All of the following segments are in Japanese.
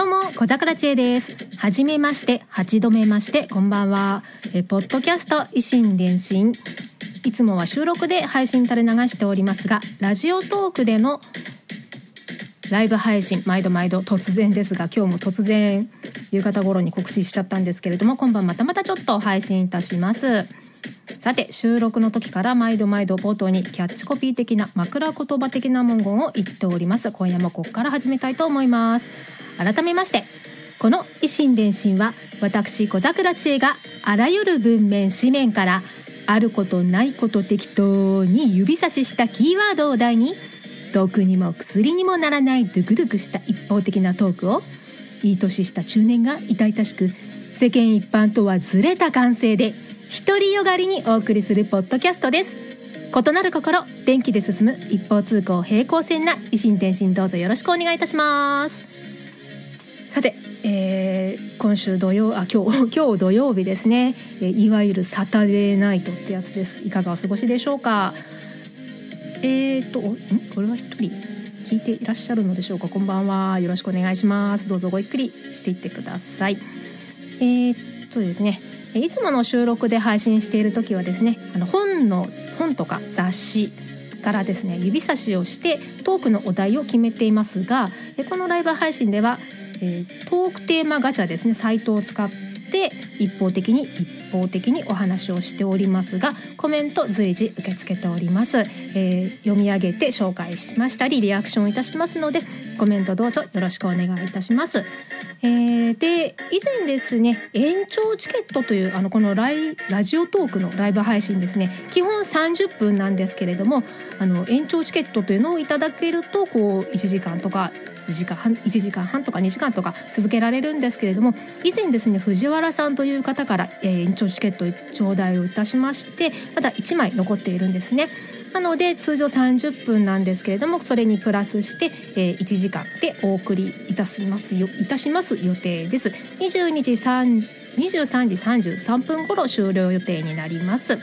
どうも、小桜知恵です。はじめまして、八度目まして、こんばんは。え、ポッドキャスト、維新伝心。いつもは収録で配信垂れ流しておりますが、ラジオトークでのライブ配信、毎度毎度突然ですが、今日も突然、夕方頃に告知しちゃったんですけれども、今晩またまたちょっと配信いたします。さて、収録の時から毎度毎度冒頭にキャッチコピー的な枕言葉的な文言を言っております。今夜もここから始めたいと思います。改めまして、この維新伝心は私小桜知恵があらゆる文面紙面からあることないこと適当に指差ししたキーワードを題に毒にも薬にもならないドゥクドゥクした一方的なトークをいい年した中年が痛々しく世間一般とはずれた感性で独りよがりにお送りするポッドキャストです。異なる心電気で進む一方通行平行線な維新伝心どうぞよろしくお願いいたします。さて、えー今週土曜あ今日 今日土曜日ですね、えーいわゆるサタデーナイトってやつです。いかがお過ごしでしょうか？えーとおん？これは一人？聞いていらっしゃるのでしょうか？こんばんは。よろしくお願いします。どうぞごゆっくりしていってください。えーとですね。えいつもの収録で配信している時はですねあの本の本とか雑誌からですね指差しをしてトークのお題を決めていますがえこのライブ配信では、えートークテーマガチャですね。サイトを使って一方的に一方的にお話をしておりますがコメント随時受け付けております、えー読み上げて紹介しましたりリアクションいたしますのでコメントどうぞよろしくお願いいたしますえーで以前ですね延長チケットというあのこのライラジオトークのライブ配信ですね基本30分なんですけれどもあの延長チケットというのをいただけるとこう1時間とか1時間半1時間半とか2時間とか続けられるんですけれども以前ですね藤原さんという方から、えー延長チケット頂戴をいたしましてまだ1枚残っているんですね。なので通常30分なんですけれどもそれにプラスして、えー1時間でお送りいたしますよいたします予定です。22時3 23時33分頃終了予定になります。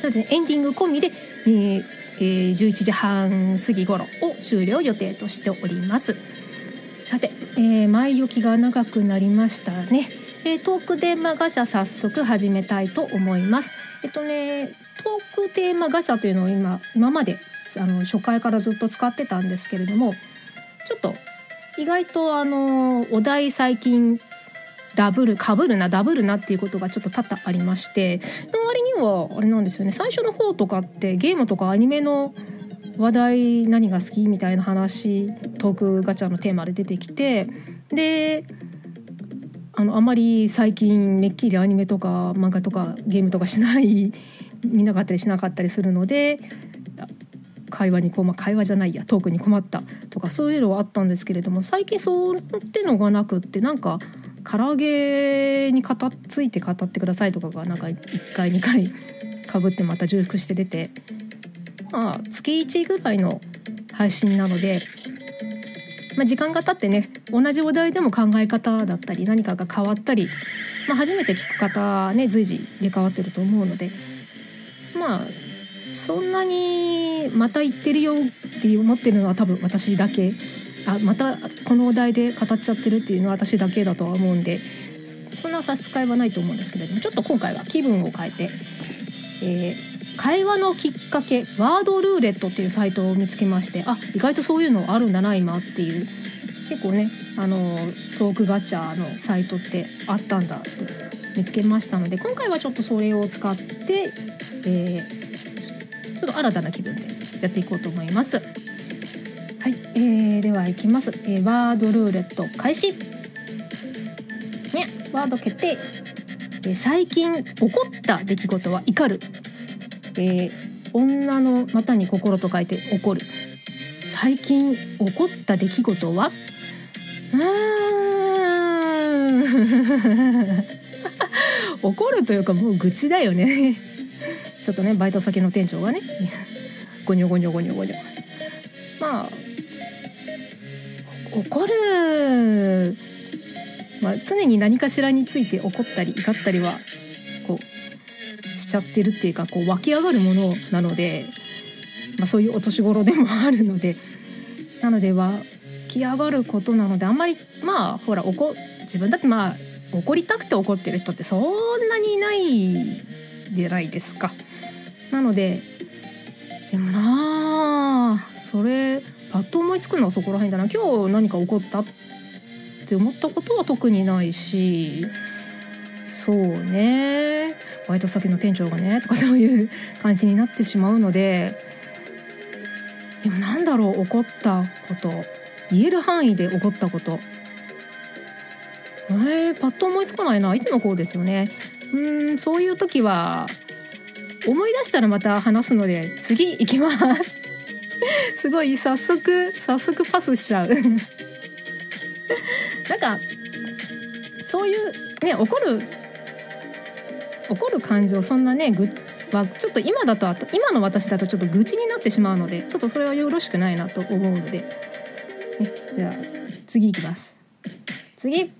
そうですねエンディング込みで、えーえー11時半過ぎ頃を終了予定としております。さて、えー前置きが長くなりましたね、えートークテーマガチャ早速始めたいと思います。えっとねトークテーマガチャというのを今今まであの初回からずっと使ってたんですけれどもちょっと意外とあのお題最近ダブルかぶるなダブるなっていうことがちょっと多々ありましての割にはあれなんですよね。最初の方とかってゲームとかアニメの話題何が好きみたいな話トークガチャのテーマで出てきてであのあまり最近めっきりアニメとか漫画とかゲームとかしない見なかったりしなかったりするので会話に困会話じゃないやトークに困ったとかそういうのはあったんですけれども最近そうってのがなくってなんか唐揚げに片ついて語ってくださいとかがなんか1回2回かぶってまた重複して出てまあ月1ぐらいの配信なので、まあ、時間が経ってね同じお題でも考え方だったり何かが変わったり、まあ、初めて聞く方ね随時入れ替わってると思うのでまあそんなにまた言ってるよって思ってるのは多分私だけあまたこのお題で語っちゃってるっていうのは私だけだとは思うんでそんな差し支えはないと思うんですけれどもちょっと今回は気分を変えて、えー会話のきっかけワードルーレットっていうサイトを見つけましてあ意外とそういうのあるんだな今っていう結構ねあのトークガチャのサイトってあったんだって見つけましたので今回はちょっとそれを使って、えーちょっと新たな気分でやっていこうと思います。はい、えー、では行きます、えーワードルーレット開始。ねワード決定、えー最近起こった出来事は怒る、えー女の股に心と書いて怒る。最近起こった出来事は 怒るというかもう愚痴だよね。ちょっとねバイト先の店長がね。ゴニョゴニョゴニョゴニョ。まあ怒る、まあ、常に何かしらについて怒ったり怒ったりはこうしちゃってるっていうかこう湧き上がるものなので、まあ、そういうお年頃でもあるので。なので湧き上がることなのであんまりまあほら怒自分だってまあ怒りたくて怒ってる人ってそんなにいないじゃないですか。なのででもなあそれパッと思いつくのはそこら辺だな。今日何か起こったって思ったことは特にないしそうね。バイト先の店長がねとかそういう感じになってしまうのででもなんだろう起こったこと。言える範囲で起こったこと。えー、パッと思いつかないな。いつもこうですよね。うんそういう時は思い出したらまた話すので次行きます。すごい早速早速パスしちゃう。なんかそういうね怒る怒る感情そんなねぐはちょっと今だと今の私だとちょっと愚痴になってしまうのでちょっとそれはよろしくないなと思うので、じゃあ次いきます次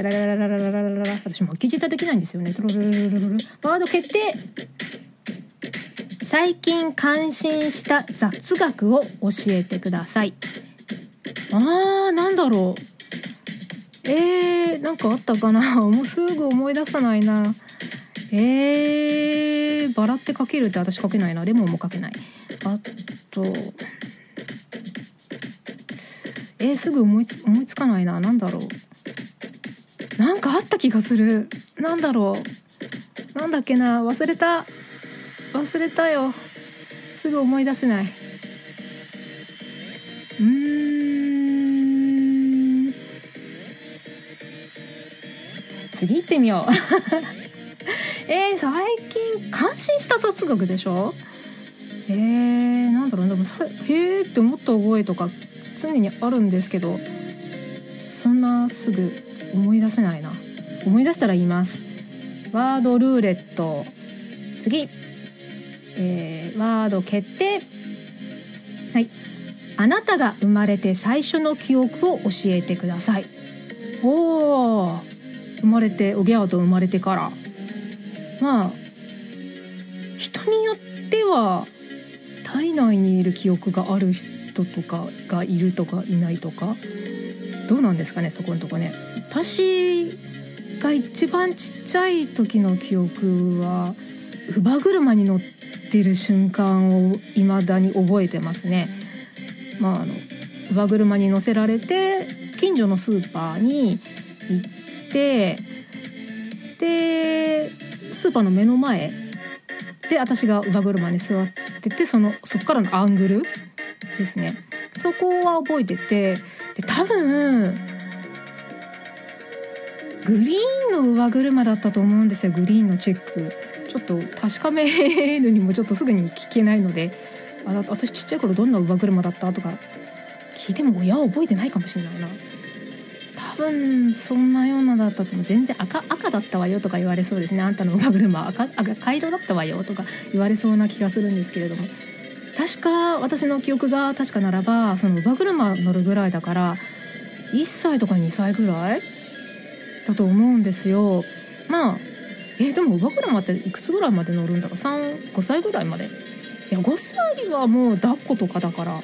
ラララララララララ私も記事できないんですよね。トロロロロロロワード決定最近感心した雑学を教えてください。あー、なんだろう。えー、なんかあったかなもうすぐ思い出さないな。えー、バラって書けるって私書けないな。レモンも書けない。あと、えー、すぐ思いつ思いつかないな。なんだろう。なんかあった気がする。なんだろう。なんだっけな。忘れた。忘れたよ。すぐ思い出せない。うーん。次行ってみよう。えー、最近感心した雑学でしょ？えー、なんだろう。でもさへーって思った覚えとか常にあるんですけどそんなすぐ思い出せないな。思い出したら言います。ワードルーレット。次。えー、ワード決定。はい。あなたが生まれて最初の記憶を教えてください。おお生まれておぎゃーと生まれてから。まあ人によっては体内にいる記憶がある人人とかがいるとかいないとか？どうなんですかねそこのとこね私が一番ちっちゃい時の記憶は乳母車に乗ってる瞬間を未だに覚えてますね。まあ、あの乳母車に乗せられて近所のスーパーに行ってでスーパーの目の前で私が乳母車に座っててそのそこからのアングルですね。そこは覚えててで多分グリーンの上車だったと思うんですよ。グリーンのチェック。ちょっと確かめるにもちょっとすぐに聞けないので。あ私ちっちゃい頃どんな乳母車だったとか聞いても親は覚えてないかもしれないな。多分そんなようなだったとも全然赤赤だったわよとか言われそうですね。あんたの乳母車赤赤色だったわよとか言われそうな気がするんですけれども。確か私の記憶が確かならばその乳母車乗るぐらいだから1歳とか2歳ぐらい？だと思うんですよ。まあえー、でも乳母車っていくつぐらいまで乗るんだろう？35歳ぐらいまで。いや5歳はもう抱っことかだから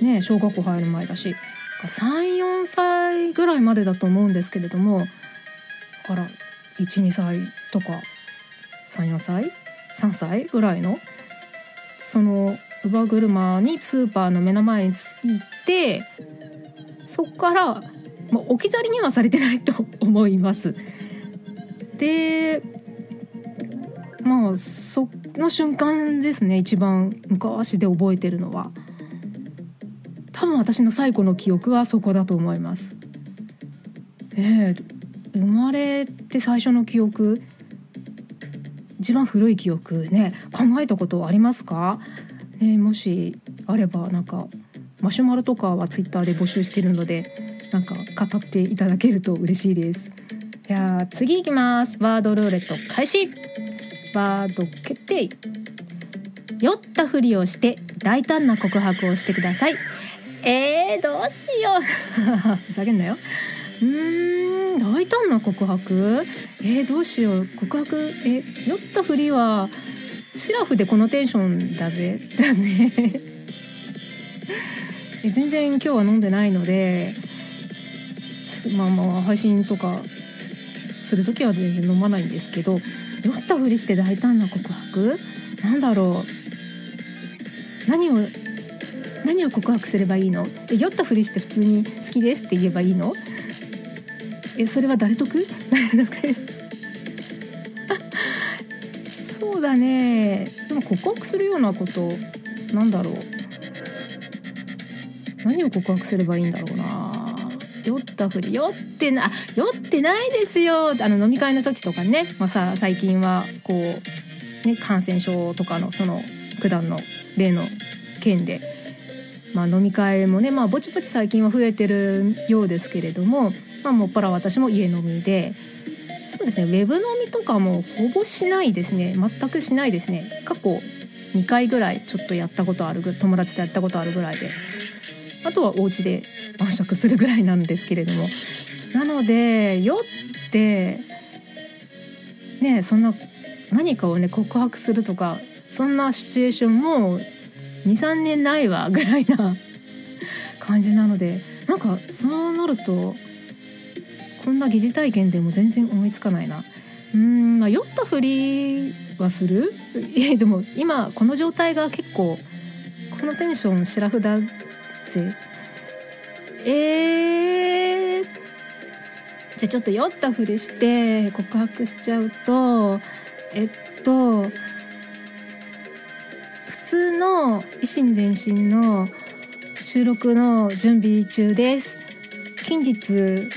ね小学校入る前だし。34歳ぐらいまでだと思うんですけれどもだから12歳とか34歳？3歳ぐらいのその乳母車にスーパーの目の前に着いてそっからまあ、置き去りにはされてないと思います。でまあその瞬間ですね一番昔で覚えてるのは多分私の最古の記憶はそこだと思います。えー、生まれて最初の記憶一番古い記憶ね考えたことありますか、ね、もしあればなんかマシュマロとかはツイッターで募集してるのでなんか語っていただけると嬉しいです。じゃあ次いきます。ワードルーレット開始。ワード決定。酔ったふりをして大胆な告白をしてください。えー、どうしよう。ふざけんなよ。うーん大胆な告白？えー、どうしよう。告白。え酔ったふりはシラフでこのテンションだぜ。だねえ全然今日は飲んでないのでまあまあ配信とかする時は全然飲まないんですけど酔ったふりして大胆な告白？なんだろう。何を何を告白すればいいの？酔ったふりして普通に好きですって言えばいいの？えそれは誰得？誰得そうだね。でも告白するようなことなんだろう。何を告白すればいいんだろうな。酔ったふり。酔ってな酔ってないですよ。あの飲み会の時とかね、まあ、さ最近はこう、ね、感染症とかのその九段の例の件で、まあ、飲み会もね、まあ、ぼちぼち最近は増えてるようですけれども、まあ、もっぱら私も家飲みでそうですねウェブ飲みとかもほぼしないですね。全くしないですね。過去2回ぐらいちょっとやったことある友達とやったことあるぐらいで。あとはお家で 晩酌するぐらいなんですけれども。なので酔ってねそんな何かをね告白するとかそんなシチュエーションも23年ないわぐらいな感じなのでなんかそうなるとこんな疑似体験でも全然思いつかないな。うん。まあ酔ったふりはする。えでも今この状態が結構このテンションシラフだぜえー、じゃあちょっと酔ったふりして告白しちゃうとえっとの維新伝心の収録の準備中です。近日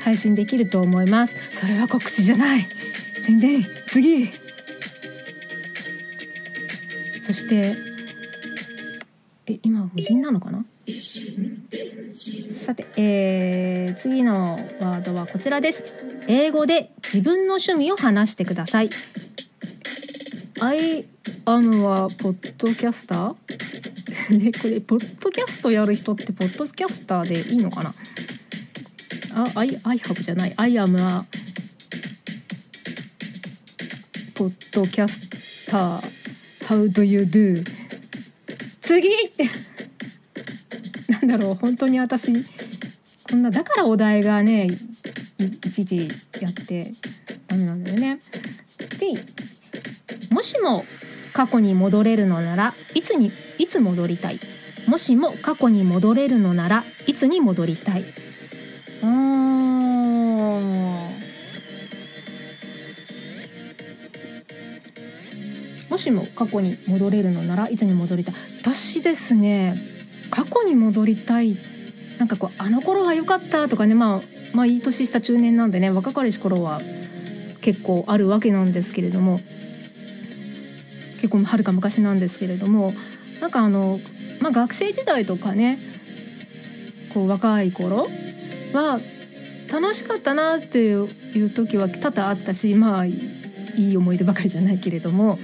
配信できると思います。それは告知じゃない。宣伝次。そしてえ今無人なのかな？さて、えー、次のワードはこちらです。英語で自分の趣味を話してください。I am はポッドキャスター？ね、これポッドキャストやる人ってポッドキャスターでいいのかな？あ、I, I have じゃない。I am は、ポッドキャスター。How do you do? 次 なんだろう、本当に私、こんな、だからお題がね、いちいちやってダメなんだよね。で、もしも過去に戻れるのならいつにいつ戻りたい？もしも過去に戻れるのならいつに戻りたい？もしも過去に戻れるのならいつに戻りたい？私ですね過去に戻りたい。なんかこうあの頃は良かったとかねまあまあいい年した中年なんでね若かりし頃は結構あるわけなんですけれども結構はるか昔なんですけれどもなんかあの、まあ、学生時代とかねこう若い頃は楽しかったなっていう時は多々あったしまあいい思い出ばかりじゃないけれども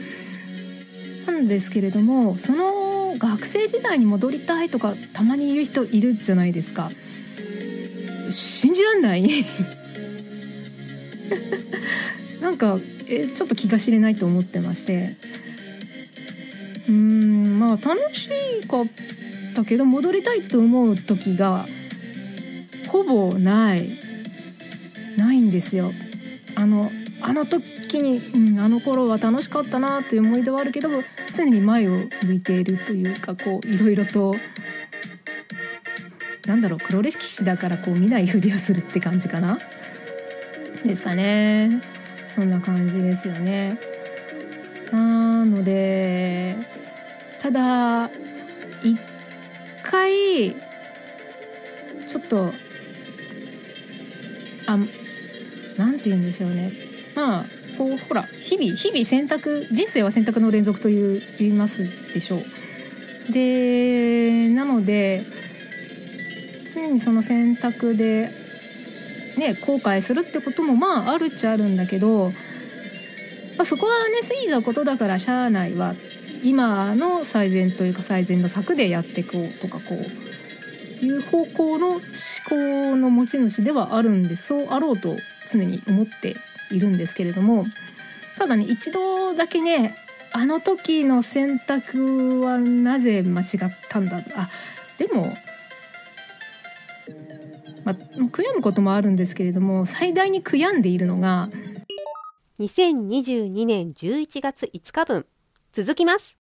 なんですけれどもその学生時代に戻りたいとかたまに言う人いるじゃないですか。信じらんない。なんかえちょっと気が知れないと思ってまして。うんまあ楽しかったけど戻りたいと思う時がほぼない。ないんですよ。あのあの時に、うん、あの頃は楽しかったなっていう思い出はあるけど常に前を向いているというかこういろいろとなんだろう黒歴史だからこう見ないふりをするって感じかな。ですかね。そんな感じですよね。なのでただ一回ちょっとあなんて言うんでしょうね。まあこうほら日々日々選択人生は選択の連続という言いますでしょう。でなので常にその選択でね後悔するってこともまああるっちゃあるんだけど、まあ、そこはね過ぎたことだからしゃあないわ。今の最善というか最善の策でやっていこうとかこういう方向の思考の持ち主ではあるんでそうあろうと常に思っているんですけれどもただね一度だけねあの時の選択はなぜ間違ったんだあでも、ま、悔やむこともあるんですけれども最大に悔やんでいるのが2022年11月5日分。続きます。